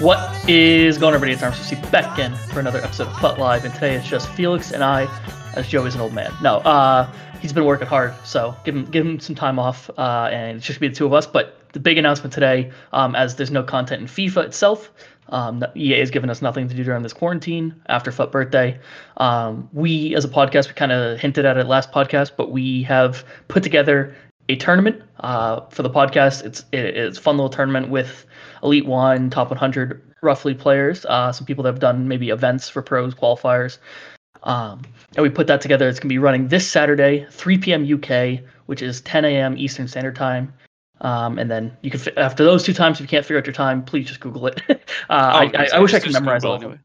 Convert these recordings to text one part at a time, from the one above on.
What is going on, everybody? It's Arms see back again for another episode of FUT Live, and today it's just Felix and I, as Joe is an old man. No, uh, he's been working hard, so give him give him some time off, uh, and it's just gonna be the two of us. But the big announcement today, um, as there's no content in FIFA itself, um, EA has given us nothing to do during this quarantine after FUT birthday. Um, we, as a podcast, we kind of hinted at it last podcast, but we have put together a tournament uh, for the podcast. It's it, it's a fun little tournament with Elite One, Top 100 roughly players. Uh, some people that have done maybe events for pros qualifiers. Um, and we put that together. It's going to be running this Saturday, 3 p.m. UK, which is 10 a.m. Eastern Standard Time. Um, and then you can, after those two times, if you can't figure out your time, please just Google it. uh, oh, I, I, I, wish I could memorize all of them.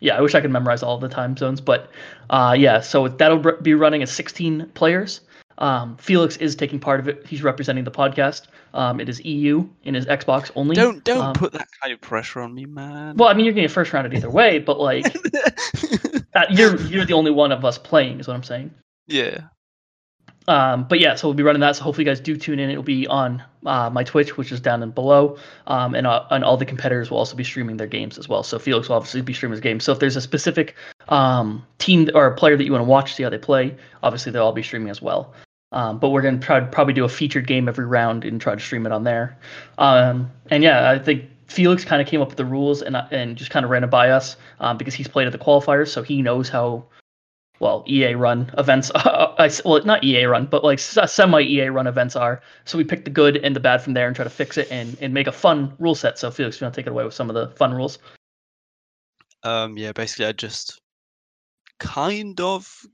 Yeah, I wish I could memorize all the time zones, but uh, yeah, so that'll be running at 16 players. Um, Felix is taking part of it. He's representing the podcast. Um, it is EU in his Xbox only. Don't don't um, put that kind of pressure on me, man. Well, I mean, you're getting a first round either way, but like, uh, you're you're the only one of us playing, is what I'm saying. Yeah. Um, but yeah, so we'll be running that. So hopefully you guys do tune in. It'll be on uh, my Twitch, which is down and below, um, and uh, and all the competitors will also be streaming their games as well. So Felix will obviously be streaming his games. So if there's a specific um, team or a player that you want to watch, see how they play, obviously they'll all be streaming as well. Um, but we're going to probably do a featured game every round and try to stream it on there. Um, and yeah, I think Felix kind of came up with the rules and and just kind of ran it by us um, because he's played at the qualifiers, so he knows how well EA run events. well, not EA run, but like semi EA run events are. So we picked the good and the bad from there and try to fix it and and make a fun rule set. So Felix, you want to take it away with some of the fun rules? Um, yeah, basically I just kind of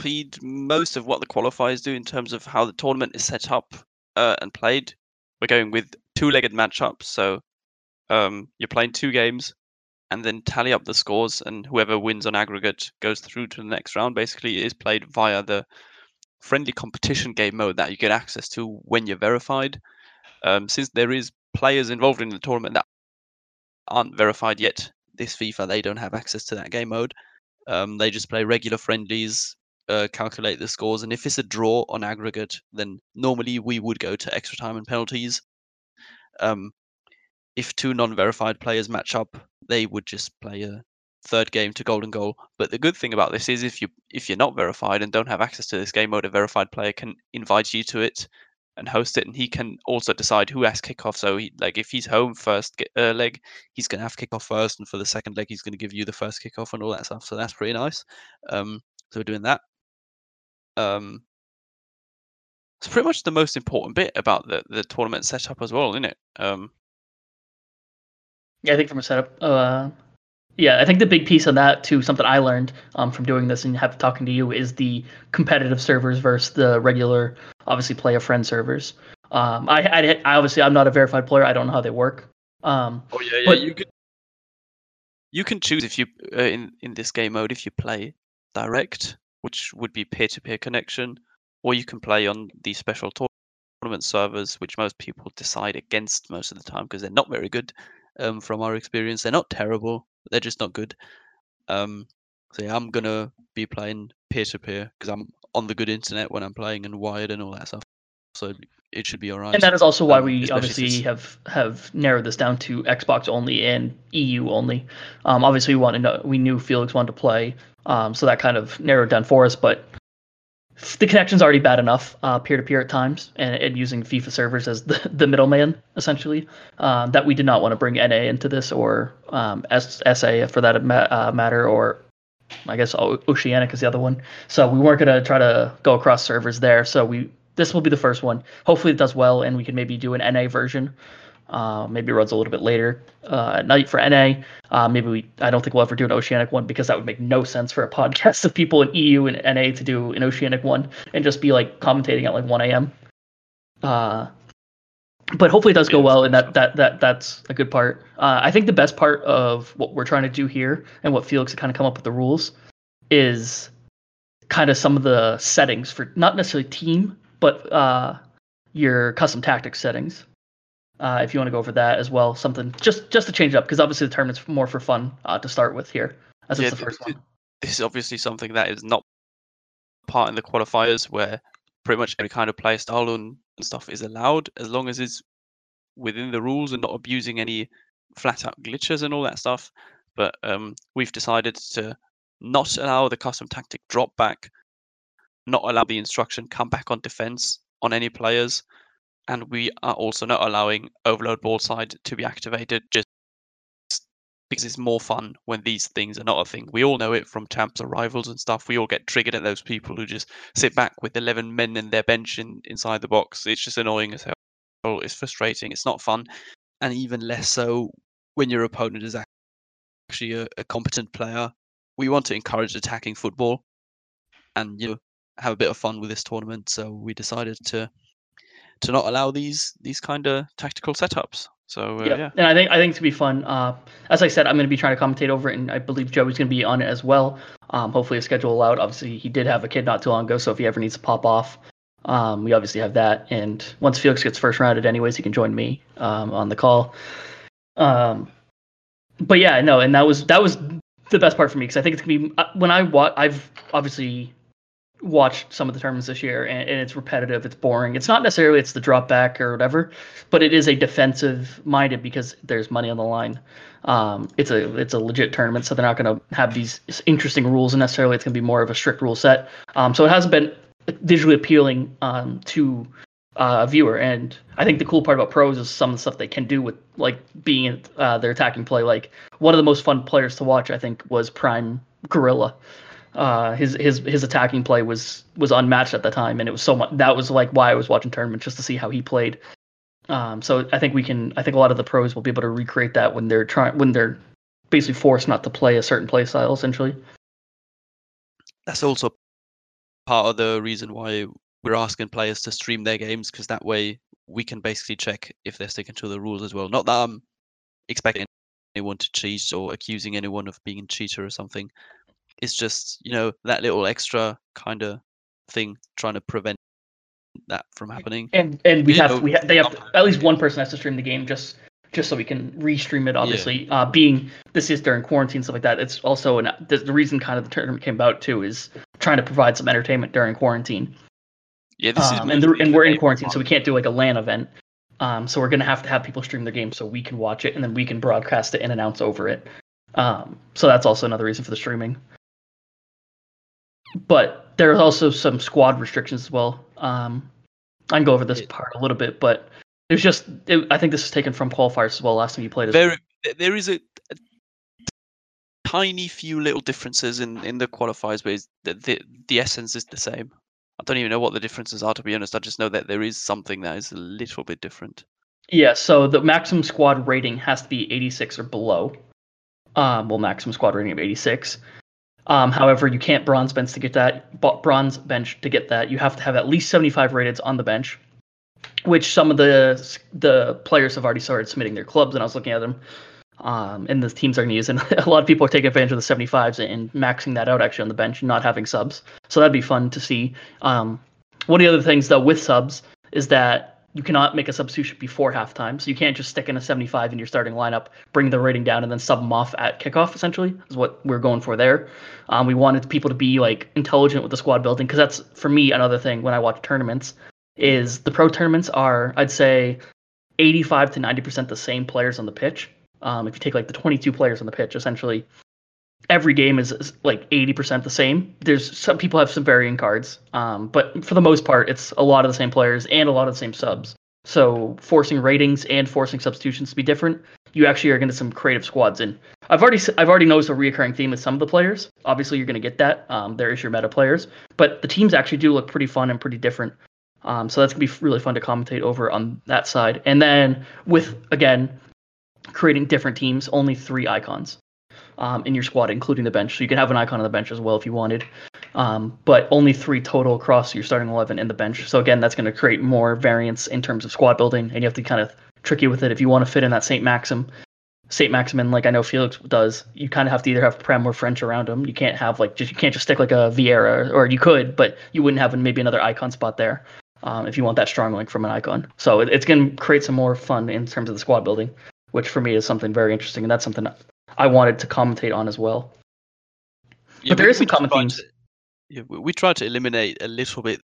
copied most of what the qualifiers do in terms of how the tournament is set up uh, and played. We're going with two-legged matchups, so um, you're playing two games and then tally up the scores, and whoever wins on aggregate goes through to the next round. Basically, it is played via the friendly competition game mode that you get access to when you're verified. Um, since there is players involved in the tournament that aren't verified yet, this FIFA they don't have access to that game mode. Um, they just play regular friendlies, uh, calculate the scores, and if it's a draw on aggregate, then normally we would go to extra time and penalties. Um, if two non-verified players match up, they would just play a third game to golden goal. But the good thing about this is if you if you're not verified and don't have access to this game mode, a verified player can invite you to it and host it, and he can also decide who has kickoff. So, he, like if he's home first uh, leg, he's going to have kickoff first, and for the second leg, he's going to give you the first kickoff and all that stuff. So that's pretty nice. Um, so we're doing that. Um, it's pretty much the most important bit about the the tournament setup as well, isn't it? Um, yeah, I think from a setup, uh, yeah, I think the big piece on that too, something I learned um, from doing this and have talking to you is the competitive servers versus the regular, obviously play a friend servers. Um, I, I, I, obviously I'm not a verified player. I don't know how they work. Um, oh yeah, yeah. But, you can you can choose if you uh, in in this game mode if you play direct, which would be peer to peer connection, or you can play on the special tournament servers, which most people decide against most of the time because they're not very good um, from our experience. They're not terrible, they're just not good. Um, so yeah, I'm gonna be playing peer to peer because I'm on the good internet when I'm playing and wired and all that stuff. So it should be alright. And that is also why um, we obviously have have narrowed this down to Xbox only and EU only. Um, obviously, we wanted to we knew Felix wanted to play, um, so that kind of narrowed down for us. But the connection's already bad enough peer to peer at times, and, and, using FIFA servers as the, the middleman essentially. Um, that we did not want to bring NA into this or um, S- SA for that ma- uh, matter, or I guess Oceanic is the other one. So we weren't gonna try to go across servers there. So we this will be the first one. Hopefully it does well, and we can maybe do an NA version uh, maybe runs a little bit later uh, at night for NA. Uh, maybe we. I don't think we'll ever do an Oceanic one because that would make no sense for a podcast of people in EU and NA to do an Oceanic one and just be like commentating at like 1 a.m. Uh, but hopefully it does go well, and that that that that's a good part. Uh, I think the best part of what we're trying to do here and what Felix had kind of come up with the rules is kind of some of the settings for not necessarily team, but uh, your custom tactics settings uh, if you want to go over that as well, something just just to change it up because obviously the tournament's more for fun uh, to start with here, as yeah, it's the first one. This is obviously something that is not part in the qualifiers, where pretty much every kind of play style and stuff is allowed as long as it's within the rules and not abusing any flat out glitches and all that stuff. But um, we've decided to not allow the custom tactic drop back, not allow the instruction come back on defense on any players, and we are also not allowing overload ball side to be activated just because it's more fun when these things are not a thing. We all know it from champs or rivals and stuff. We all get triggered at those people who just sit back with 11 men in their bench in, inside the box. It's just annoying as hell. It's frustrating. It's not fun. And even less so when your opponent is actually a, a competent player. We want to encourage attacking football and you know, have a bit of fun with this tournament. So we decided to to not allow these these kind of tactical setups. So uh, yeah. yeah. and I think I think it's gonna be fun. Uh, as I said, I'm gonna be trying to commentate over it, and I believe Joey's gonna be on it as well. Um, hopefully, a schedule allowed. Obviously, he did have a kid not too long ago, so if he ever needs to pop off, um, we obviously have that. And once Felix gets first rounded, anyways, he can join me um, on the call. Um, but yeah, no, and that was that was the best part for me because I think it's gonna be uh, when I watch. I've obviously watched some of the tournaments this year and, and, it's repetitive it's boring. It's not necessarily it's the drop back or whatever but it is a defensive minded because there's money on the line. Um, it's a it's a legit tournament so they're not going to have these interesting rules and necessarily. It's going to be more of a strict rule set. Um, so it hasn't been visually appealing um, to uh, a viewer. And i think the cool part about pros is some of the stuff they can do with like being uh, their attacking play. Like one of the most fun players to watch i think was prime gorilla uh, his his his attacking play was was unmatched at the time, and it was so much. That was like why I was watching tournaments just to see how he played. Um, so I think we can. I think a lot of the pros will be able to recreate that when they're trying when they're basically forced not to play a certain play style. Essentially, that's also part of the reason why we're asking players to stream their games because that way we can basically check if they're sticking to the rules as well. Not that I'm expecting anyone to cheat or accusing anyone of being a cheater or something, it's just you know that little extra kind of thing trying to prevent that from happening. And and we you have know, we have, they have at least one person has to stream the game just just so we can restream it. Obviously, yeah. uh, being this is during quarantine stuff like that. It's also an the, the reason kind of the tournament came about too is trying to provide some entertainment during quarantine. Yeah, this um, is and, the, and we're in quarantine, so we can't do like a LAN event. Um, so we're gonna have to have people stream their game so we can watch it and then we can broadcast it and announce over it. Um, so that's also another reason for the streaming but there's also some squad restrictions as well. Um, I can go over this part a little bit, but there's just it, I think this is taken from qualifiers as well. Last time you played, as there there is a, a, tiny few little differences in in the qualifiers, but the, the the essence is the same. I don't even know what the differences are to be honest. I just know that there is something that is a little bit different. Yeah, so the maximum squad rating has to be 86 or below. Um, well, maximum squad rating of 86. Um, however, you can't bronze bench to get that. Bronze bench to get that, you have to have at least 75 rated on the bench, which some of the the players have already started submitting their clubs, and I was looking at them. Um, and the teams are going to use, and a lot of people are taking advantage of the 75s and maxing that out actually on the bench and not having subs. So that'd be fun to see. Um, one of the other things though with subs is that you cannot make a substitution before halftime. So you can't just stick in a 75 in your starting lineup, bring the rating down, and then sub them off at kickoff. Essentially, is what we're going for there. Um, we wanted people to be like intelligent with the squad building because that's for me another thing when I watch tournaments is the pro tournaments are I'd say 85 to 90 percent the same players on the pitch. Um, if you take like the 22 players on the pitch, essentially every game is, like 80% the same. There's some people have some varying cards, um, but for the most part, it's a lot of the same players and a lot of the same subs. So forcing ratings and forcing substitutions to be different, you actually are going to some creative squads. And I've already I've already noticed a reoccurring theme with some of the players. Obviously, you're going to get that. Um, there is your meta players, but the teams actually do look pretty fun and pretty different. Um, so that's gonna be really fun to commentate over on that side. And then with again creating different teams, only three icons um, in your squad, including the bench. So you can have an icon on the bench as well if you wanted, um, but only three total across your starting 11 in the bench. So again, that's going to create more variance in terms of squad building, and you have to kind of tricky with it if you want to fit in that Saint Maxim. Saint Maximin, like I know Felix does, you kind of have to either have Prem or French around him. You can't have like just you can't just stick like a Vieira, or you could, but you wouldn't have maybe another icon spot there um, if you want that strong link from an icon. So it, it's going to create some more fun in terms of the squad building, which for me is something very interesting, and that's something I wanted to commentate on as well. Yeah, but there is some common themes. To, yeah, we tried to eliminate a little bit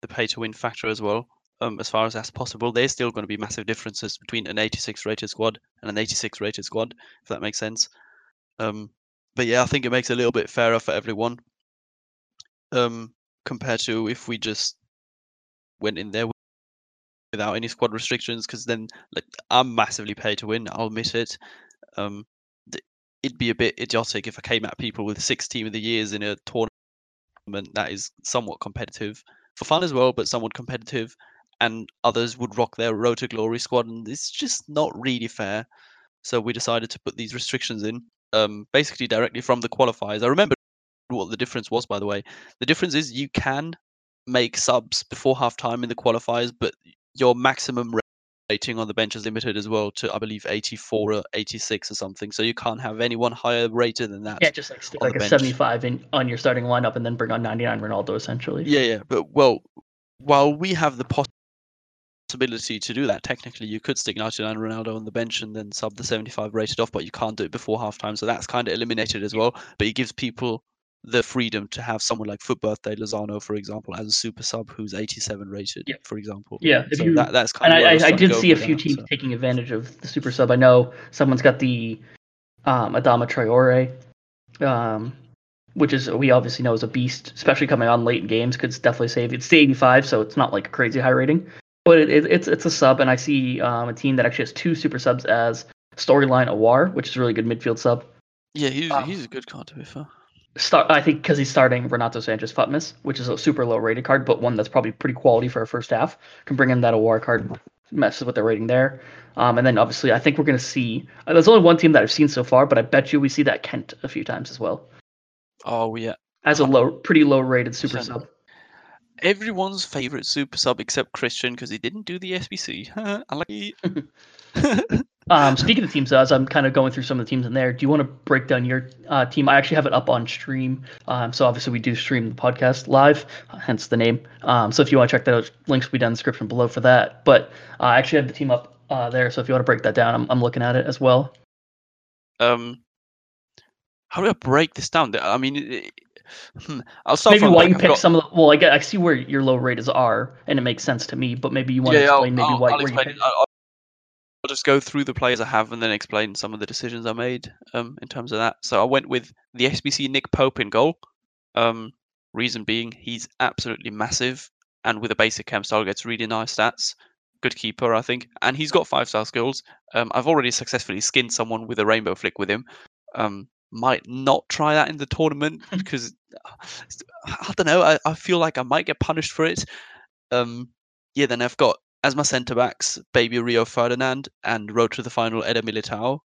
the pay to win factor as well. um, as far as that's possible. There's still going to be massive differences between an 86 rated squad and an 86 rated squad, if that makes sense. Um, but yeah, I think it makes it a little bit fairer for everyone. Um, compared to if we just went in there without any squad restrictions, because then like I'm massively pay to win. I'll admit it. Um, it'd be a bit idiotic if I came at people with six team of the years in a tournament that is somewhat competitive for fun as well, but somewhat competitive, and others would rock their Road to Glory squad, and it's just not really fair. So we decided to put these restrictions in, um, basically directly from the qualifiers. I remember what the difference was, by the way. The difference is you can make subs before half time in the qualifiers, but your maximum rating on the bench is limited as well to I believe 84 or 86 or something. So you can't have anyone higher rated than that. Yeah, just like stick like a bench. 75 in on your starting lineup and then bring on 99 Ronaldo essentially. Yeah, yeah, but well, while we have the possibility to do that, technically you could stick 99 Ronaldo on the bench and then sub the 75 rated off, but you can't do it before halftime. So that's kind of eliminated as well. But it gives people the freedom to have someone like Foot Birthday Lozano, for example, as a super sub who's 87 rated, yeah. for example. Yeah, so you, that, that's kind and of. I, I, I did see a few that, teams so. taking advantage of the super sub. I know someone's got the um, Adama Traore, um, which is we obviously know is a beast, especially coming on late in games. Could definitely save. It's the 85, so it's not like a crazy high rating, but it, it, it's it's a sub. And I see um, a team that actually has two super subs as Storyline Aouar, which is a really good midfield sub. Yeah, he's um, he's a good card to be fair start. I think because he's starting Renato Sanches Futmas, which is a super low rated card, but one that's probably pretty quality for a first half. Can bring in that Aouar card, messes with the rating there. Um, and then obviously, I think we're going to see. Uh, there's only one team that I've seen so far, but I bet you we see that Kent a few times as well. Oh yeah, as a low, pretty low rated super sub. Everyone's favorite super sub except Christian because he didn't do the SBC. I like it. Um, speaking of teams, as I'm kind of going through some of the teams in there, do you want to break down your uh, team? I actually have it up on stream. Um, so obviously we do stream the podcast live, hence the name. Um, so if you want to check that out, links will be down in the description below for that. But uh, I actually have the team up uh, there. So if you want to break that down, I'm, I'm looking at it as well. Um, how do I break this down? I mean, hmm, I'll start. Maybe why you pick got... some of the. Well, I get I see where your low raters are, and it makes sense to me. But maybe you want yeah, to explain I'll, maybe I'll, why. I'll explain I'll just go through the players I have and then explain some of the decisions I made um, in terms of that. So I went with the SBC Nick Pope in goal. Um, reason being, he's absolutely massive and with a basic chem style gets really nice stats. Good keeper, I think, and he's got five star skills. Um, I've already successfully skinned someone with a rainbow flick with him. Um, might not try that in the tournament because I don't know. I, I feel like I might get punished for it. Um, yeah, then I've got as my centre backs, baby Rio Ferdinand and road to the final Eder Militao.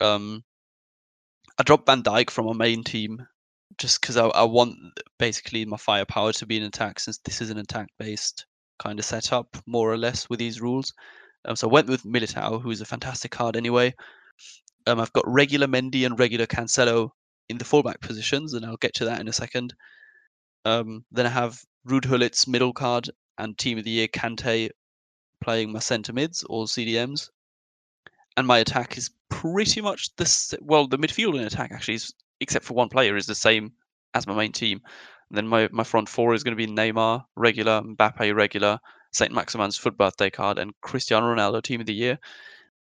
Um, I dropped Van Dijk from my main team just because I, I, want basically my firepower to be an attack since this is an attack based kind of setup more or less with these rules. Um, so I went with Militao, who is a fantastic card anyway. Um, I've got regular Mendy and regular Cancelo in the fullback positions, and I'll get to that in a second. Um, then I have Ruud Gullit's middle card and Team of the Year Kante playing my centre mids or CDMs. And my attack is pretty much the well, the midfield and attack actually, is, except for one player, is the same as my main team. And then my, my front four is going to be Neymar, regular, Mbappe, regular, Saint Maximin's foot birthday card, and Cristiano Ronaldo, Team of the Year.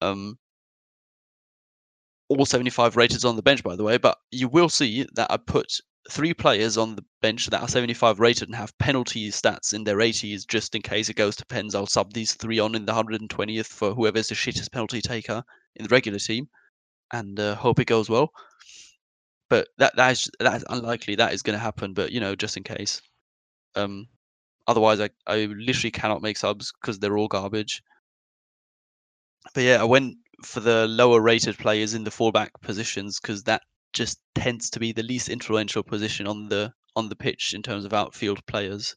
Um, all 75 rated on the bench, by the way, but you will see that I put three players on the bench that are 75 rated and have penalty stats in their 80s just in case it goes to pens. I'll sub these three on in the 120th for whoever's the shittest penalty taker in the regular team and uh, hope it goes well. But that that is that is unlikely that is going to happen. But you know, just in case. Um, otherwise, I I literally cannot make subs because they're all garbage. But yeah, I went for the lower rated players in the fullback positions because that just tends to be the least influential position on the on the pitch in terms of outfield players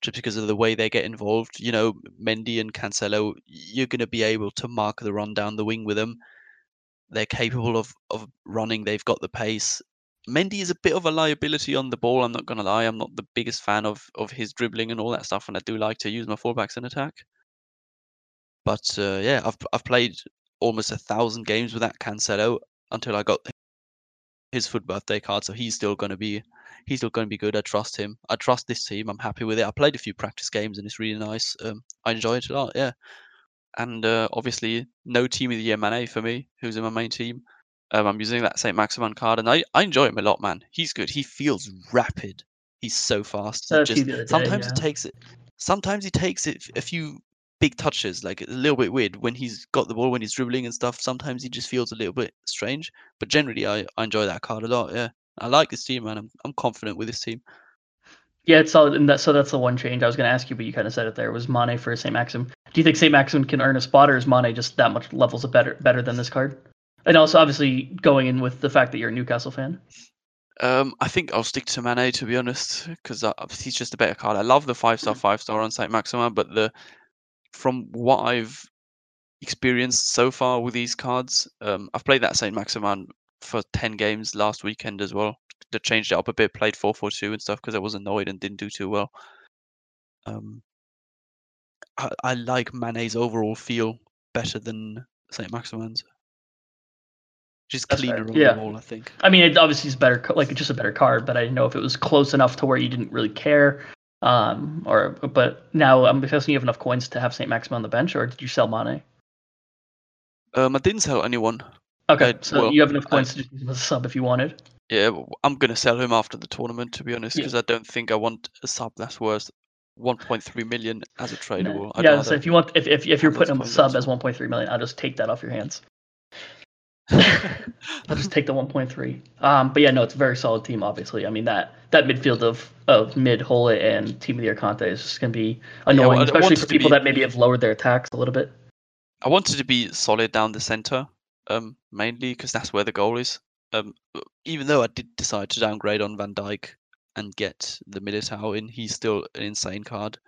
just because of the way they get involved. You know, Mendy and Cancelo, you're going to be able to mark the run down the wing with them. They're capable of, of running, they've got the pace. Mendy is a bit of a liability on the ball, I'm not going to lie. I'm not the biggest fan of, of his dribbling and all that stuff, and I do like to use my fullbacks in attack. But uh, yeah, I've, I've played almost a thousand games with that Cancelo until I got his FUT birthday card, so he's still going to be he's still going to be good. I trust him. I trust this team. I'm happy with it. I played a few practice games and it's really nice. Um, I enjoy it a lot. Yeah, and uh, obviously no team of the year Mane for me, who's in my main team. Um, I'm using that Saint Maximin card, and I, I enjoy him a lot, man. He's good. He feels rapid. He's so fast. Just, day, sometimes yeah. it takes it. Sometimes he takes it a few big touches, like a little bit weird when he's got the ball when he's dribbling and stuff. Sometimes he just feels a little bit strange, but generally I, I enjoy that card a lot. Yeah, I like this team, man. I'm I'm confident with this team. Yeah, it's solid. And that, so that's the one change I was going to ask you, but you kind of said it there. Was Mane for St. Maxim? Do you think St. Maxim can earn a spot, or is Mane just that much levels better better than this card? And also, obviously, going in with the fact that you're a Newcastle fan. Um, I think I'll stick to Mane to be honest, because he's just a better card. I love the five star, five star on Saint Maxima, but the from what I've experienced so far with these cards, um, I've played that Saint Maximin for ten games last weekend as well. They changed it up a bit, played four four two and stuff because I was annoyed and didn't do too well. Um, I, I like Mane's overall feel better than Saint Maximin's. Just cleaner overall, yeah. I think. I mean, it obviously is better, like just a better card, but I didn't know if it was close enough to where you didn't really care. Um, or but now I'm guessing you have enough coins to have Saint Maximin on the bench, or did you sell Mane? Um, I didn't sell anyone. Okay, I, so well, you have enough coins I, to just a sub if you wanted. Yeah, I'm gonna sell him after the tournament, to be honest, because yeah. I don't think I want a sub that's worth 1.3 million as a tradable. No. Yeah, so if you want, if if, if you're putting him a sub as 1.3 million, I'll just take that off your hands. I'll just take the 1.3. Um, but yeah, no, it's a very solid team. Obviously, I mean that that midfield of of mid Gullit and Team of the Year Kante is just going to be annoying, yeah, well, especially for people be, that maybe have lowered their attacks a little bit. I wanted to be solid down the center, um, mainly because that's where the goal is. Um, even though I did decide to downgrade on Van Dijk and get the Militao in, he's still an insane card.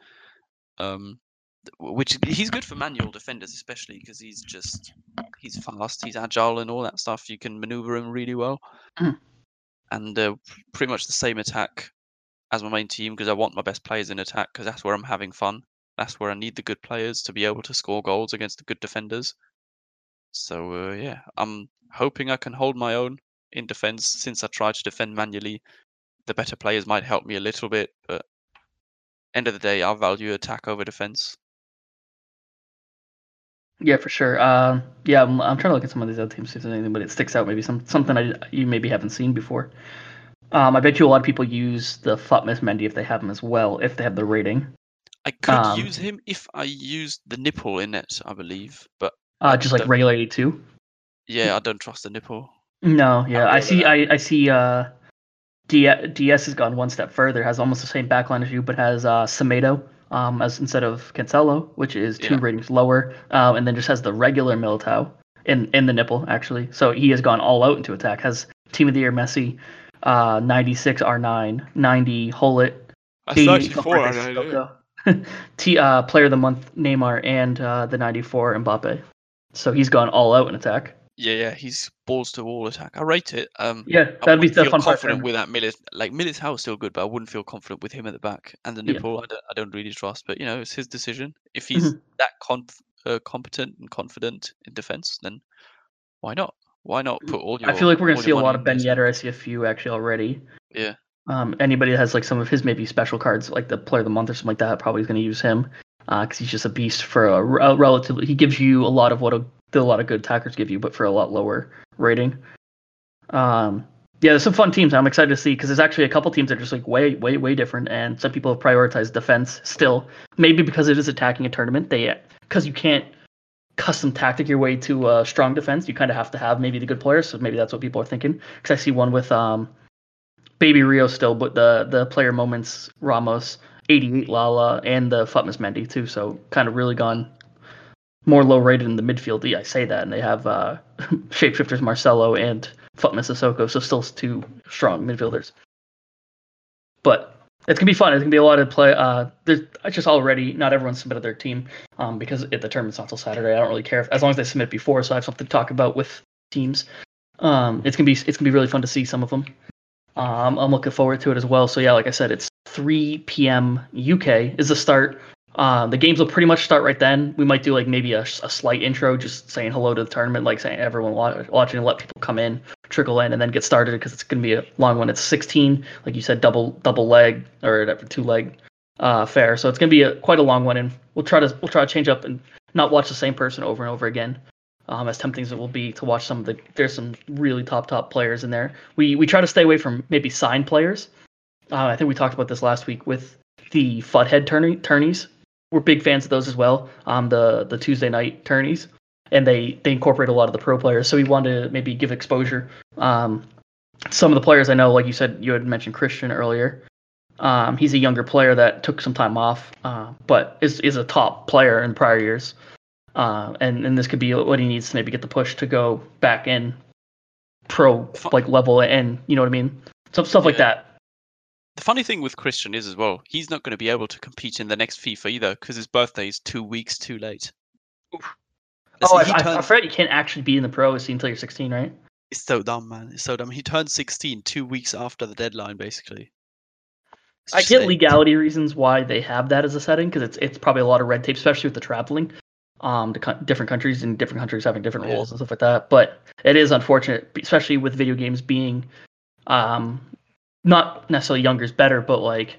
Um, which he's good for manual defenders, especially because he's just he's fast, he's agile, and all that stuff. You can maneuver him really well, mm. and uh, pretty much the same attack as my main team because I want my best players in attack because that's where I'm having fun. That's where I need the good players to be able to score goals against the good defenders. So uh, yeah, I'm hoping I can hold my own in defense since I try to defend manually. The better players might help me a little bit, but end of the day, I'll value attack over defense. Yeah, for sure. Uh, yeah, I'm, I'm, trying to look at some of these other teams, see if there's anything, but it sticks out. Maybe some something I, you maybe haven't seen before. Um, I bet you a lot of people use the Futmas Mendy if they have him as well, if they have the rating. I could um, use him if I used the nipple in it, I believe, but uh, just like regular 82. Yeah, I don't trust the nipple. No, yeah, I, I see. I, I see. Uh, DS has gone one step further. Has almost the same backline as you, but has uh, Semedo um, as instead of Cancelo, which is two yeah. ratings lower, uh, and then just has the regular Militao in in the nipple actually. So he has gone all out into attack. Has Team of the Year Messi, uh, 96 R9, 90 Gullit, 84 T uh, Player of the Month Neymar, and uh, the 94 Mbappe. So he's gone all out in attack. Yeah, yeah, he's balls to wall attack. I rate it. Um, yeah, that'd be the fun confident with that Milit. Like Militao is still good, but I wouldn't feel confident with him at the back. And the nipple, yeah. I don't, I don't really trust. But you know, it's his decision. If he's mm-hmm. that conf- uh, competent and confident in defense, then why not? Why not put all your? I feel like we're gonna see a lot of Ben Yedder. I see a few actually already. Yeah. Um, anybody that has like some of his maybe special cards, like the Player of the Month or something like that, probably is going to use him because uh, he's just a beast for a, a relatively. He gives you a lot of what a a lot of good attackers give you, but for a lot lower rating. Um, yeah, there's some fun teams. I'm excited to see because there's actually a couple teams that are just like way, way, way different, and some people have prioritized defense still. Maybe because it is attacking a tournament, they because you can't custom tactic your way to a strong defense. You kind of have to have maybe the good players. So maybe that's what people are thinking. Because I see one with um, Baby Rio still, but the the player moments Ramos, 88 Lala, and the Futmas Mendy too. So kind of really gone more low rated in the midfield. I say that, and they have uh, shapeshifters Marcelo and Futmas Sissoko, so still two strong midfielders. But it's gonna be fun. It's gonna be a lot of play. Uh, there's I just already not everyone submitted their team um, because it, the tournament's not till Saturday. I don't really care if, as long as they submit before, so I have something to talk about with teams. Um, it's gonna be it's gonna be really fun to see some of them. Um, I'm looking forward to it as well. So yeah, like I said, it's 3 p.m. UK is the start. Uh, the games will pretty much start right then. We might do like maybe a, a slight intro, just saying hello to the tournament, like saying everyone watching, let people come in, trickle in and then get started because it's going to be a long one. It's 16, like you said, double double leg or two leg uh, fair. So it's going to be a, quite a long one, and we'll try to we'll try to change up and not watch the same person over and over again. Um, as tempting as it will be to watch some of the there's some really top top players in there. We we try to stay away from maybe signed players. Uh, I think we talked about this last week with the Futhead tourney, tourneys. We're big fans of those as well. Um, the the Tuesday night tourneys, and they they incorporate a lot of the pro players. So we wanted to maybe give exposure. Um, some of the players I know, like you said, you had mentioned Christian earlier. Um, he's a younger player that took some time off, uh, but is is a top player in prior years. Uh, and and this could be what he needs to maybe get the push to go back in pro like level and you know what I mean, stuff stuff yeah. like that. The funny thing with Christian is as well, he's not going to be able to compete in the next FIFA either because his birthday is two weeks too late. Oof. Oh, I, turns... I, I forgot you can't actually be in the pro until you're 16, right? It's so dumb, man. It's so dumb. He turned 16 two weeks after the deadline, basically. I get legality reasons why they have that as a setting because it's it's probably a lot of red tape, especially with the traveling um to co- different countries and different countries having different yeah. rules and stuff like that. But it is unfortunate, especially with video games being um not necessarily younger is better, but like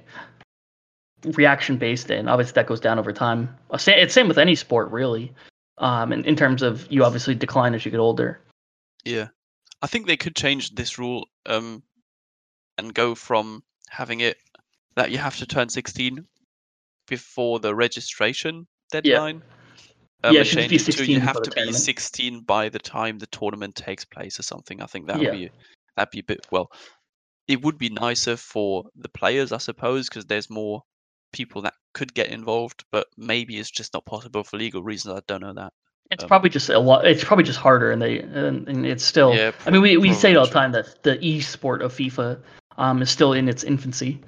reaction based, and obviously that goes down over time. It's same with any sport, really. Um, in, in terms of you obviously decline as you get older. Yeah, I think they could change this rule um, and go from having it that you have to turn 16 before the registration deadline. Yeah, um, yeah change it to you have to be 16 by the time the tournament takes place or something. I think that would yeah. be that'd be a bit well. It would be nicer for the players, I suppose, because there's more people that could get involved, but maybe it's just not possible for legal reasons. I don't know that. It's um, probably just a lot. It's probably just harder, and they and, and it's still. Yeah, I mean, we, we say it all the time that the e-sport of FIFA um, is still in its infancy.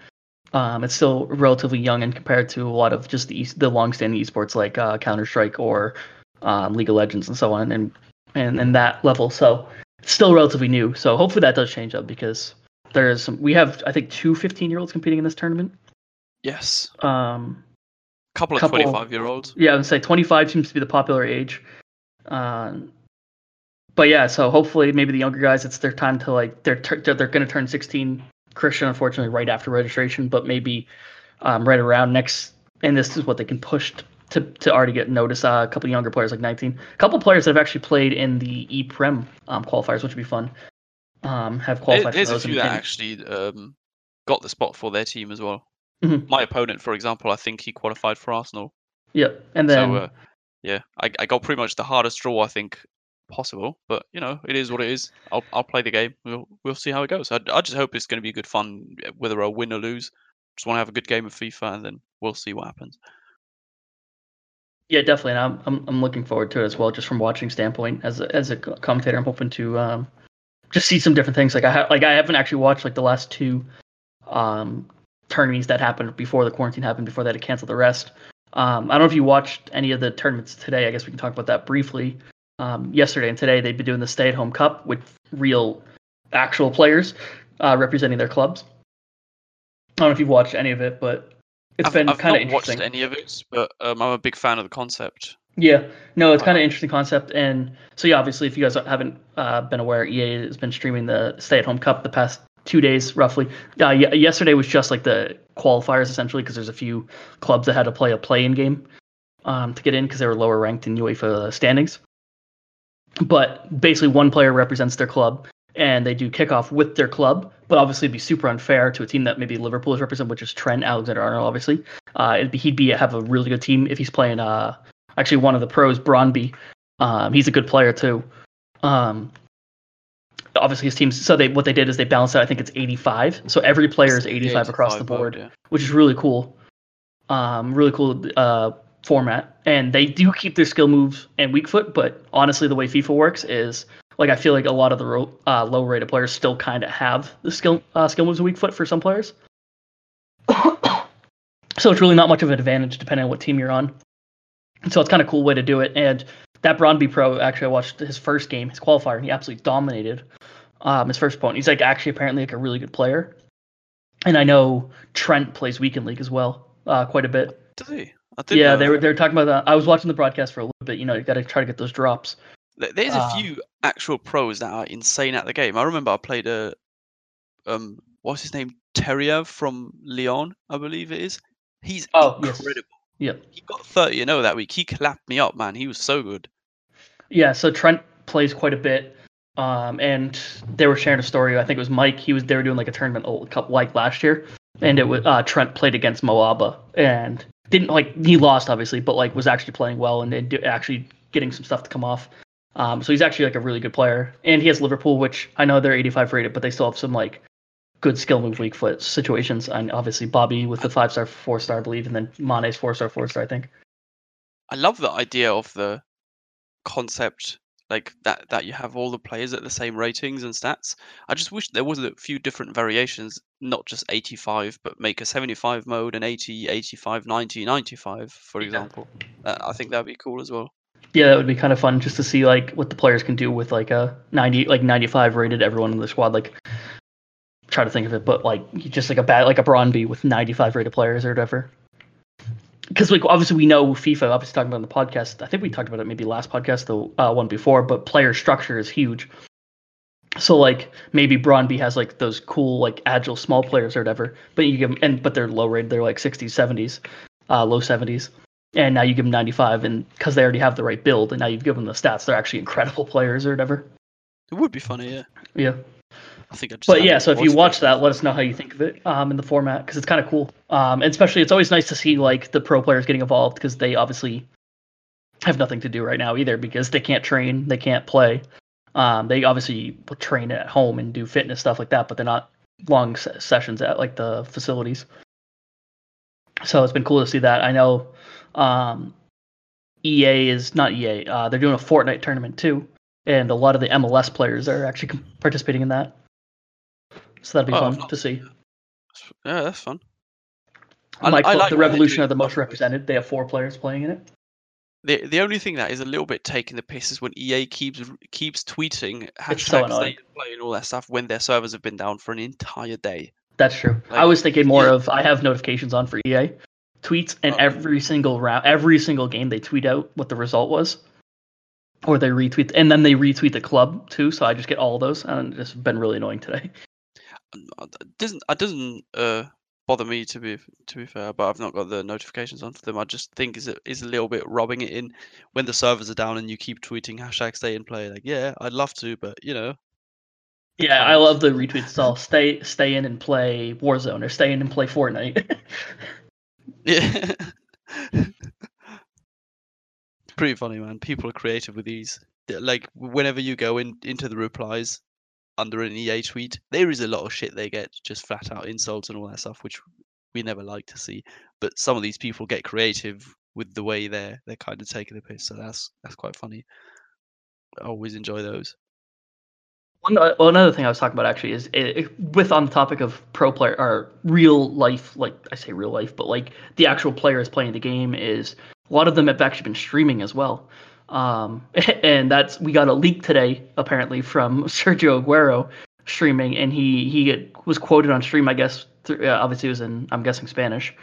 Um, it's still relatively young and compared to a lot of just the the long-standing esports like uh, Counter Strike or um, League of Legends and so on, and and and that level. So it's still relatively new. So hopefully that does change up because there is some. We have I think two 15 year olds competing in this tournament. Yes. Um, a couple of couple, 25 year olds. Yeah, I would say 25 seems to be the popular age. Um, but yeah, so hopefully maybe the younger guys, it's their time to like they're they're, they're going to turn 16. Christian, unfortunately, right after registration, but maybe um, right around next. And this is what they can push to to already get notice. Uh, a couple younger players, like 19, a couple players that have actually played in the E Prem um, qualifiers, which would be fun. Um, have qualified. There's a few that actually um, got the spot for their team as well. Mm-hmm. My opponent, for example, I think he qualified for Arsenal. Yep, and then so, uh, yeah, I, I got pretty much the hardest draw I think possible, but you know it is what it is. I'll I'll play the game. We'll we'll see how it goes. I, I just hope it's going to be good fun, whether I win or lose. Just want to have a good game of FIFA, and then we'll see what happens. Yeah, definitely. And I'm I'm I'm looking forward to it as well, just from watching standpoint. As a, as a commentator, I'm hoping to um, just see some different things. Like I ha- like I haven't actually watched like the last two um tournaments that happened before the quarantine happened, before they had to cancel the rest. Um, I don't know if you watched any of the tournaments today. I guess we can talk about that briefly. Um, yesterday and today, they've been doing the stay-at-home cup with real, actual players uh, representing their clubs. I don't know if you've watched any of it, but it's I've, been kind of interesting. watched any of it, but um, I'm a big fan of the concept. Yeah, no, it's kind of an interesting concept, and so yeah, obviously, if you guys haven't uh, been aware, EA has been streaming the stay-at-home cup the past two days roughly. Uh, yesterday was just like the qualifiers essentially because there's a few clubs that had to play a play-in game um, to get in because they were lower ranked in UEFA standings. But basically, one player represents their club, and they do kickoff with their club. But obviously, it'd be super unfair to a team that maybe Liverpool is represent, which is Trent Alexander-Arnold. Obviously, uh, be, he'd be have a really good team if he's playing. Uh, actually, one of the pros, Brøndby. Um, he's a good player too. Um, obviously his teams so they what they did is they balanced out i think it's 85 so every player is 85 across the board yeah. which is really cool um really cool uh format and they do keep their skill moves and weak foot but honestly the way fifa works is like i feel like a lot of the uh, low rated players still kind of have the skill uh, skill moves and weak foot for some players so it's really not much of an advantage depending on what team you're on so it's kind of cool way to do it and that Brøndby Pro, actually, I watched his first game, his qualifier, and he absolutely dominated um, his first opponent. He's like actually apparently like a really good player. And I know Trent plays weekend league as well, uh, quite a bit. Does he? Yeah, they were they were talking about that. I was watching the broadcast for a little bit. You know, you got to try to get those drops. There's a uh, few actual pros that are insane at the game. I remember I played a um what's his name Terrier from Lyon, I believe it is. He's oh, incredible. Yes. Yeah. He got 30 and 0 that week. He clapped me up, man. He was so good. Yeah, so Trent plays quite a bit. Um, and they were sharing a story. I think it was Mike. He was they were doing like a tournament like last year, and it was uh, Trent played against MoAuba and didn't like he lost obviously, but like was actually playing well and, and actually getting some stuff to come off. Um, so he's actually like a really good player, and he has Liverpool, which I know they're 85 rated, but they still have some like good skill move weak foot situations. And obviously Bobby with the five star, four star, I believe, and then Mane's four star, four star, I think. I love the idea of the concept like that that you have all the players at the same ratings and stats. I just wish there was a few different variations, not just 85, but make a 75 mode and 80, 85, 90, 95, for example. Yeah. Uh, I think that'd be cool as well. Yeah, that would be kind of fun just to see like what the players can do with like a 90, like 95 rated everyone in the squad. Like, try to think of it, but like just like a bad like a Brøndby with 95 rated players or whatever because like obviously we know FIFA. Obviously talking about in the podcast. I think we talked about it maybe last podcast, the uh, one before. But player structure is huge. So like maybe Brøndby has like those cool like agile small players or whatever, but you give them and but they're low rated. They're like 60s, 70s, uh, low 70s, and now you give them 95, and because they already have the right build, and now you've given them the stats, they're actually incredible players or whatever. It would be funny, yeah. Yeah. I think I just. But yeah, so if you watch that, let us know how you think of it um, in the format because it's kind of cool. Um, and especially, it's always nice to see like the pro players getting involved because they obviously have nothing to do right now either because they can't train, they can't play. Um, they obviously train at home and do fitness stuff like that, but they're not long sessions at like the facilities. So it's been cool to see that. I know um, EA is not EA. Uh, they're doing a Fortnite tournament too, and a lot of the MLS players are actually participating in that. So that'd be oh, fun to see. Yeah, that's fun. Like I like the Revolution are the most represented. They have four players playing in it. The the only thing that is a little bit taking the piss is when EA keeps keeps tweeting hashtags so they play and all that stuff when their servers have been down for an entire day. That's true. Like, I was thinking more yeah. of I have notifications on for EA tweets, and oh. every single round, every single game they tweet out what the result was, or they retweet, and then they retweet the club too. So I just get all those, and it's been really annoying today. It doesn't it doesn't uh, bother me to be to be fair, but I've not got the notifications on for them. I just think is it is a little bit rubbing it in when the servers are down and you keep tweeting hashtag stay in play. Like, yeah, I'd love to, but you know. Yeah, I love the retweets. All stay stay in and play Warzone or stay in and play Fortnite. yeah. Pretty funny, man. People are creative with these. Like whenever you go in into the replies, under an EA tweet, there is a lot of shit they get, just flat out insults and all that stuff, which we never like to see. But some of these people get creative with the way they're they're kind of taking the piss, so that's that's quite funny. I always enjoy those. One, uh, well, another thing I was talking about actually is it, eh, with on the topic of pro player or real life, like I say real life, but like the actual players playing the game is a lot of them have actually been streaming as well. Um, and that's we got a leak today apparently from Sergio Aguero streaming, and he he was quoted on stream. I guess through, uh, obviously it was in I'm guessing Spanish.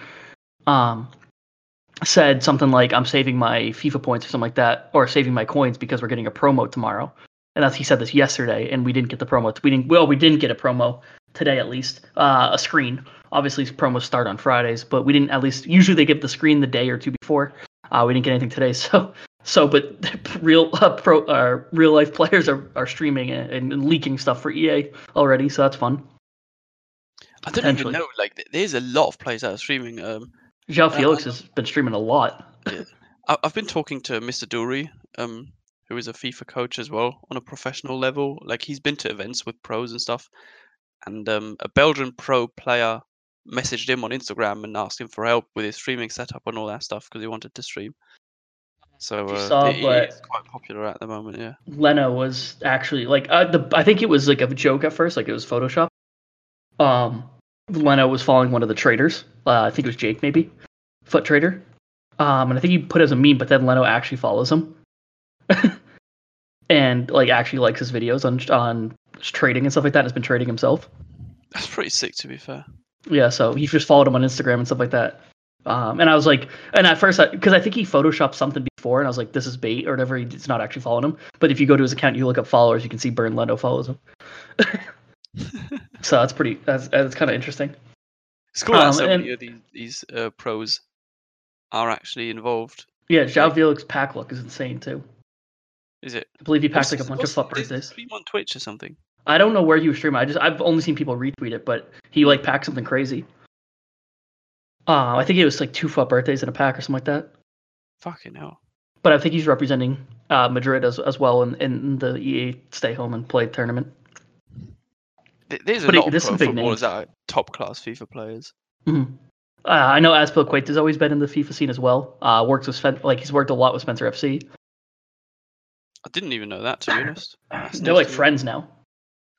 Um, said something like I'm saving my FIFA points or something like that, or saving my coins because we're getting a promo tomorrow. And that's he said this yesterday, and we didn't get the promo. We didn't. Well, we didn't get a promo today at least. Uh, a screen. Obviously, promos start on Fridays, but we didn't. At least usually they give the screen the day or two before. Uh, we didn't get anything today, so so, but real uh, pro uh, real life players are, are streaming and, and, leaking stuff for EA already, so that's fun. I don't even know. Like, there's a lot of players that are streaming. Um, João uh, Felix has been streaming a lot. yeah. I, have been talking to Mr. Dury, um, who is a FIFA coach as well on a professional level. Like, he's been to events with pros and stuff. And um, a Belgian pro player messaged him on Instagram and asked him for help with his streaming setup and all that stuff because he wanted to stream. So uh, saw, it, it's quite popular at the moment. Yeah. Leno was actually like uh, the I think it was like a joke at first, like it was Photoshop. Um, Leno was following one of the traders. Uh, I think it was Jake, maybe foot trader. Um, and I think he put it as a meme, but then Leno actually follows him, and like actually likes his videos on on trading and stuff like that. And Has been trading himself. That's pretty sick, to be fair. Yeah, so he just followed him on Instagram and stuff like that. Um, and I was like, and at first, because I, I, think he photoshopped something before, and I was like, this is bait or whatever. It's not actually following him. But if you go to his account, you look up followers, you can see Bernd Leno follows him. so that's pretty. That's that's kind of interesting. It's cool um, that so many of these, these uh, pros are actually involved. Yeah, João Felix pack look is insane too. Is it? I believe he packs like a bunch of FUT birthdays. Stream on Twitch or something. I don't know where he was streaming. I just I've only seen people retweet it, but he like packed something crazy. Uh, I think it was like two FUT birthdays in a pack or something like that. Fucking hell. But I think he's representing uh, Madrid as as well in, in the EA stay home and play tournament. There's a but lot it, of footballers that are top class FIFA players. Mm-hmm. Uh, I know Azpilicueta has always been in the FIFA scene as well. Uh, works with Spen- like he's worked a lot with Spencer FC. I didn't even know that to be honest. They're like friends now.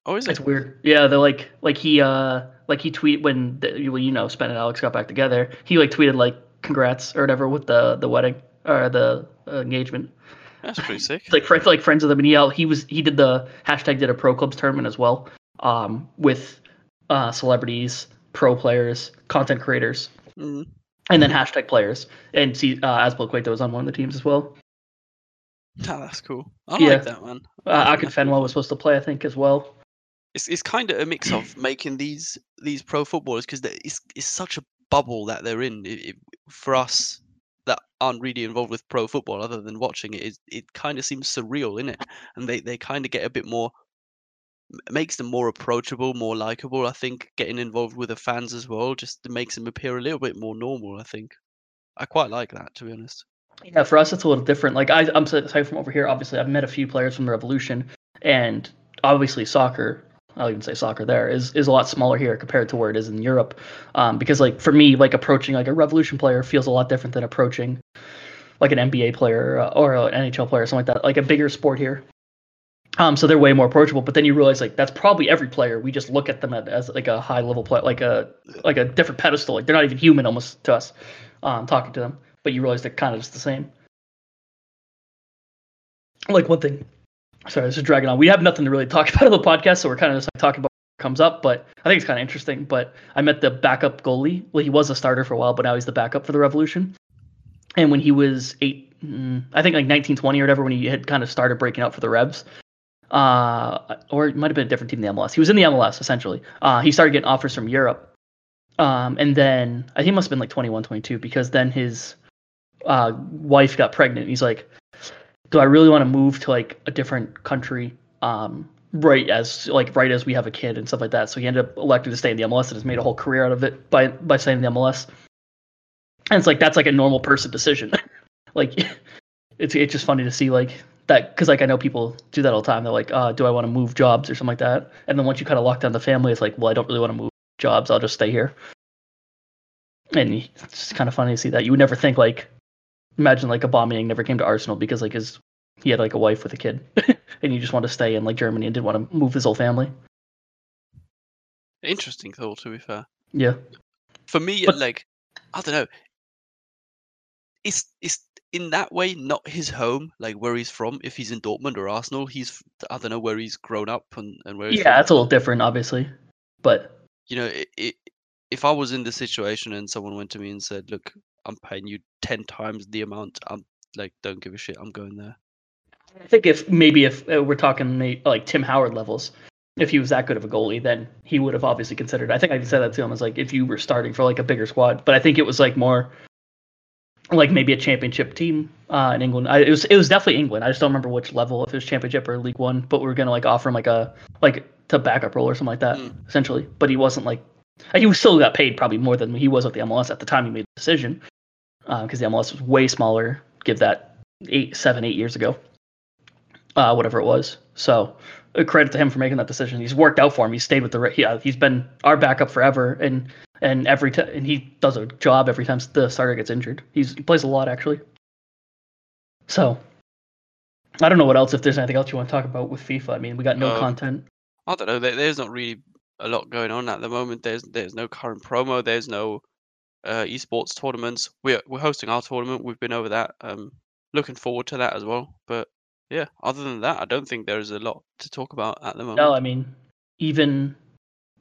Oh, is it? It's weird. Yeah, they're like like he uh like he tweet when the, well, you know Spen and Alex got back together. He like tweeted like congrats or whatever with the the wedding or the uh, engagement. That's pretty sick. like friends like friends of them, and he he was he did the hashtag did a pro clubs tournament as well, um with uh celebrities, pro players, content creators, mm-hmm. and then hashtag players. And see, uh, Azpilicueta was on one of the teams as well. Oh, that's cool. I yeah. like that man. Uh, Akinfenwa was supposed to play, I think, as well. It's it's kind of a mix of making these these pro footballers because it's it's such a bubble that they're in. It, it, for us that aren't really involved with pro football, other than watching it, it, it kind of seems surreal in it, and they they kind of get a bit more makes them more approachable, more likable. I think getting involved with the fans as well just makes them appear a little bit more normal. I think I quite like that, to be honest. Yeah, for us it's a little different. Like I, I'm sorry from over here. Obviously, I've met a few players from the Revolution, and obviously soccer. I'll even say soccer there is is a lot smaller here compared to where it is in Europe. Um, because like for me, like approaching like a Revolution player feels a lot different than approaching like an NBA player uh, or an NHL player, or something like that. Like a bigger sport here. Um, so they're way more approachable. But then you realize like that's probably every player. We just look at them as like a high level player, like a like a different pedestal. Like they're not even human almost to us. Um, talking to them but you realize they're kind of just the same. Like one thing, sorry, this is dragging on. We have nothing to really talk about on the podcast, so we're kind of just like talking about what comes up. But I think it's kind of interesting. But I met the backup goalie. Well, he was a starter for a while, but now he's the backup for the Revolution. And when he was eight, mm, I think like 1920 or whatever, when he had kind of started breaking out for the Revs, uh, or it might have been a different team in the MLS. He was in the MLS essentially. Uh, he started getting offers from Europe, um, and then I think he must have been like 21, 22 because then his uh, wife got pregnant. He's like, do I really want to move to like a different country? Um, right as like right as we have a kid and stuff like that. So he ended up electing to stay in the MLS and has made a whole career out of it by by staying in the MLS. And it's like that's like a normal person decision. like it's it's just funny to see like that because like I know people do that all the time. They're like, uh, do I want to move jobs or something like that? And then once you kind of lock down the family, it's like, well, I don't really want to move jobs. I'll just stay here. And it's just kind of funny to see that. You would never think like imagine like Aubameyang never came to Arsenal because like his he had like a wife with a kid, and he just wanted to stay in like Germany and didn't want to move his whole family. Interesting thought, to be fair. Yeah. For me, but, like I don't know, it's it's in that way not his home, like where he's from. If he's in Dortmund or Arsenal, he's I don't know where he's grown up and, and where. yeah, that's a little different, obviously, but you know, it, it, if I was in the situation and someone went to me and said, "Look, I'm paying you ten times the amount. I'm like, don't give a shit. I'm going there. I think if maybe if uh, we're talking like Tim Howard levels, if he was that good of a goalie, then he would have obviously considered. I think I said that to him as like if you were starting for like a bigger squad, but I think it was like more like maybe a championship team uh, in England. I, it was it was definitely England. I just don't remember which level, if it was championship or League One. But we were gonna like offer him like a like to backup role or something like that, mm. essentially. But he wasn't like he was still got paid probably more than he was with the MLS at the time he made the decision because uh, the MLS was way smaller. Give that eight, seven, eight years ago, uh, whatever it was. So credit to him for making that decision. He's worked out for him. He's stayed with the yeah. He's been our backup forever, and and every time and he does a job every time the starter gets injured. He's, he plays a lot actually. So I don't know what else. If there's anything else you want to talk about with FIFA, I mean, we got no um, content. I don't know. There's not really a lot going on at the moment. There's there's no current promo. There's no uh, esports tournaments. We're we're hosting our tournament. We've been over that. Um, looking forward to that as well. But yeah, other than that, I don't think there is a lot to talk about at the moment. No, I mean, even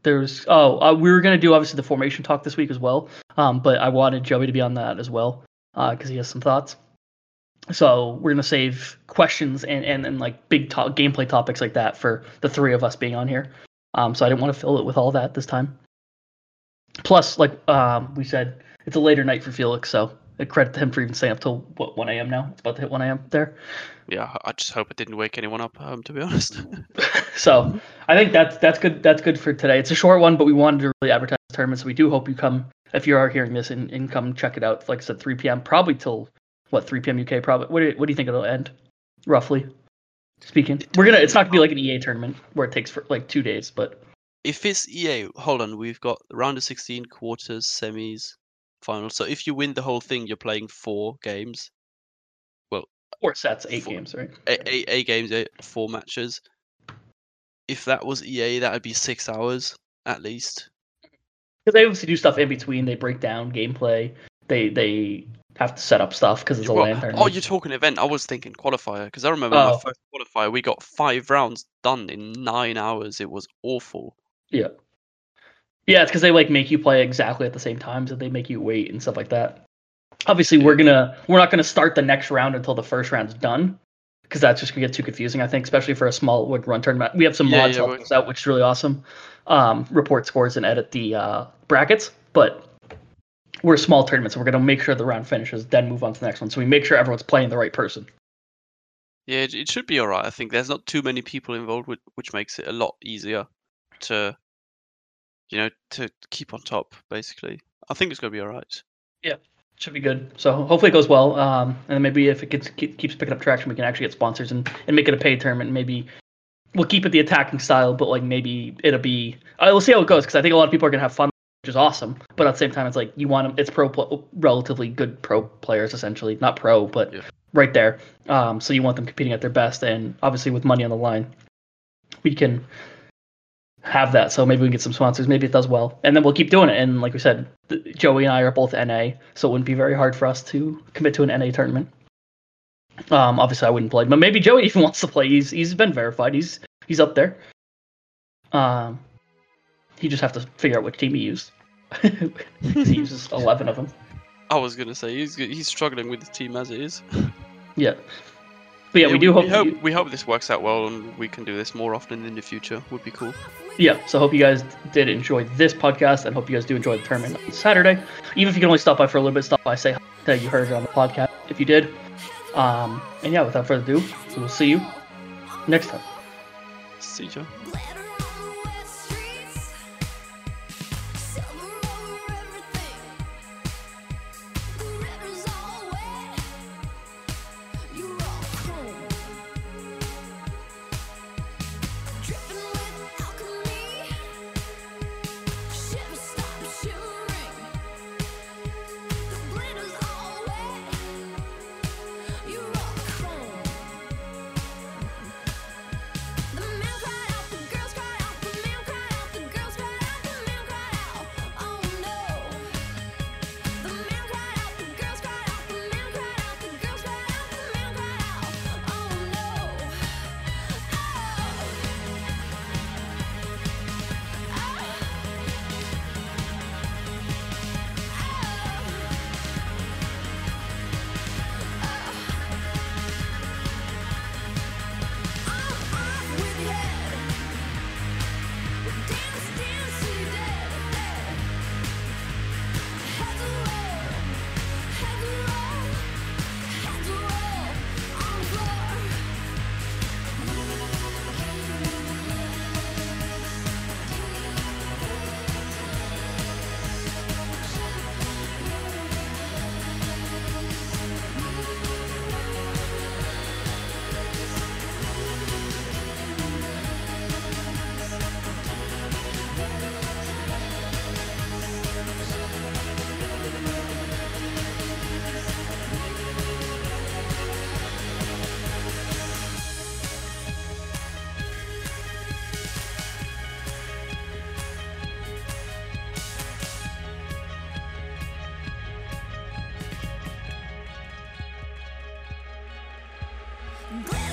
there's oh uh, we were gonna do obviously the formation talk this week as well. Um, but I wanted Joey to be on that as well because uh, he has some thoughts. So we're gonna save questions and and, and like big to- gameplay topics like that for the three of us being on here. Um, so I didn't want to fill it with all that this time. Plus, like um, we said, it's a later night for Felix, so I credit to him for even staying up till what 1 a.m. now. It's about to hit 1 a.m. there. Yeah, I just hope it didn't wake anyone up. Um, to be honest. so I think that's that's good. That's good for today. It's a short one, but we wanted to really advertise the tournament, so we do hope you come if you are hearing this and, and come check it out. Like I said, 3 p.m. probably till what 3 p.m. UK. Probably. What do you, what do you think it'll end? Roughly speaking, we're gonna. It's not gonna be like an EA tournament where it takes for like two days, but if it's EA, hold on, we've got round of 16, quarters, semis, finals. So if you win the whole thing, you're playing four games. Well, four sets, eight four, games, right? Eight, eight, eight games, eight, four matches. If that was EA, that would be six hours at least. Because they obviously do stuff in between. They break down gameplay. They they have to set up stuff because it's a well, LAN Oh, you're talking event. I was thinking qualifier because I remember oh. my first qualifier. We got five rounds done in nine hours. It was awful. Yeah. Yeah, it's because they like make you play exactly at the same times so they make you wait and stuff like that. Obviously, we're gonna we're not gonna start the next round until the first round's done because that's just gonna get too confusing. I think, especially for a small wood run tournament. We have some yeah, mods yeah, helping us out, which is really awesome. Um, report scores and edit the uh, brackets, but we're a small tournament, so we're gonna make sure the round finishes, then move on to the next one. So we make sure everyone's playing the right person. Yeah, it, it should be all right. I think there's not too many people involved, which makes it a lot easier to you know to keep on top basically. I think it's going to be all right yeah should be good. So hopefully it goes well um, and then maybe if it gets, keeps picking up traction we can actually get sponsors and, and make it a paid tournament maybe we'll keep it the attacking style but like maybe it'll be uh, we'll see how it goes because i think a lot of people are going to have fun which is awesome but at the same time it's like you want them it's pro relatively good pro players essentially. Not pro but yeah. right there. Um, so you want them competing at their best and obviously with money on the line we can have that. So maybe we can get some sponsors. Maybe it does well, and then we'll keep doing it. And like we said, Joey and I are both NA, so it wouldn't be very hard for us to commit to an NA tournament. Um, obviously I wouldn't play, but maybe Joey even wants to play. He's he's been verified. He's he's up there. Um, he just have to figure out which team he used. he uses eleven of them. I was gonna say he's he's struggling with the team as it is. Yeah. But yeah, yeah we do hope we hope, we hope this works out well and we can do this more often in the future. Would be cool. Yeah, so I hope you guys did enjoy this podcast and hope you guys do enjoy the tournament on Saturday. Even if you can only stop by for a little bit, stop by, say that you heard it on the podcast if you did. Um, and yeah, without further ado, we will see you next time. See you. Bring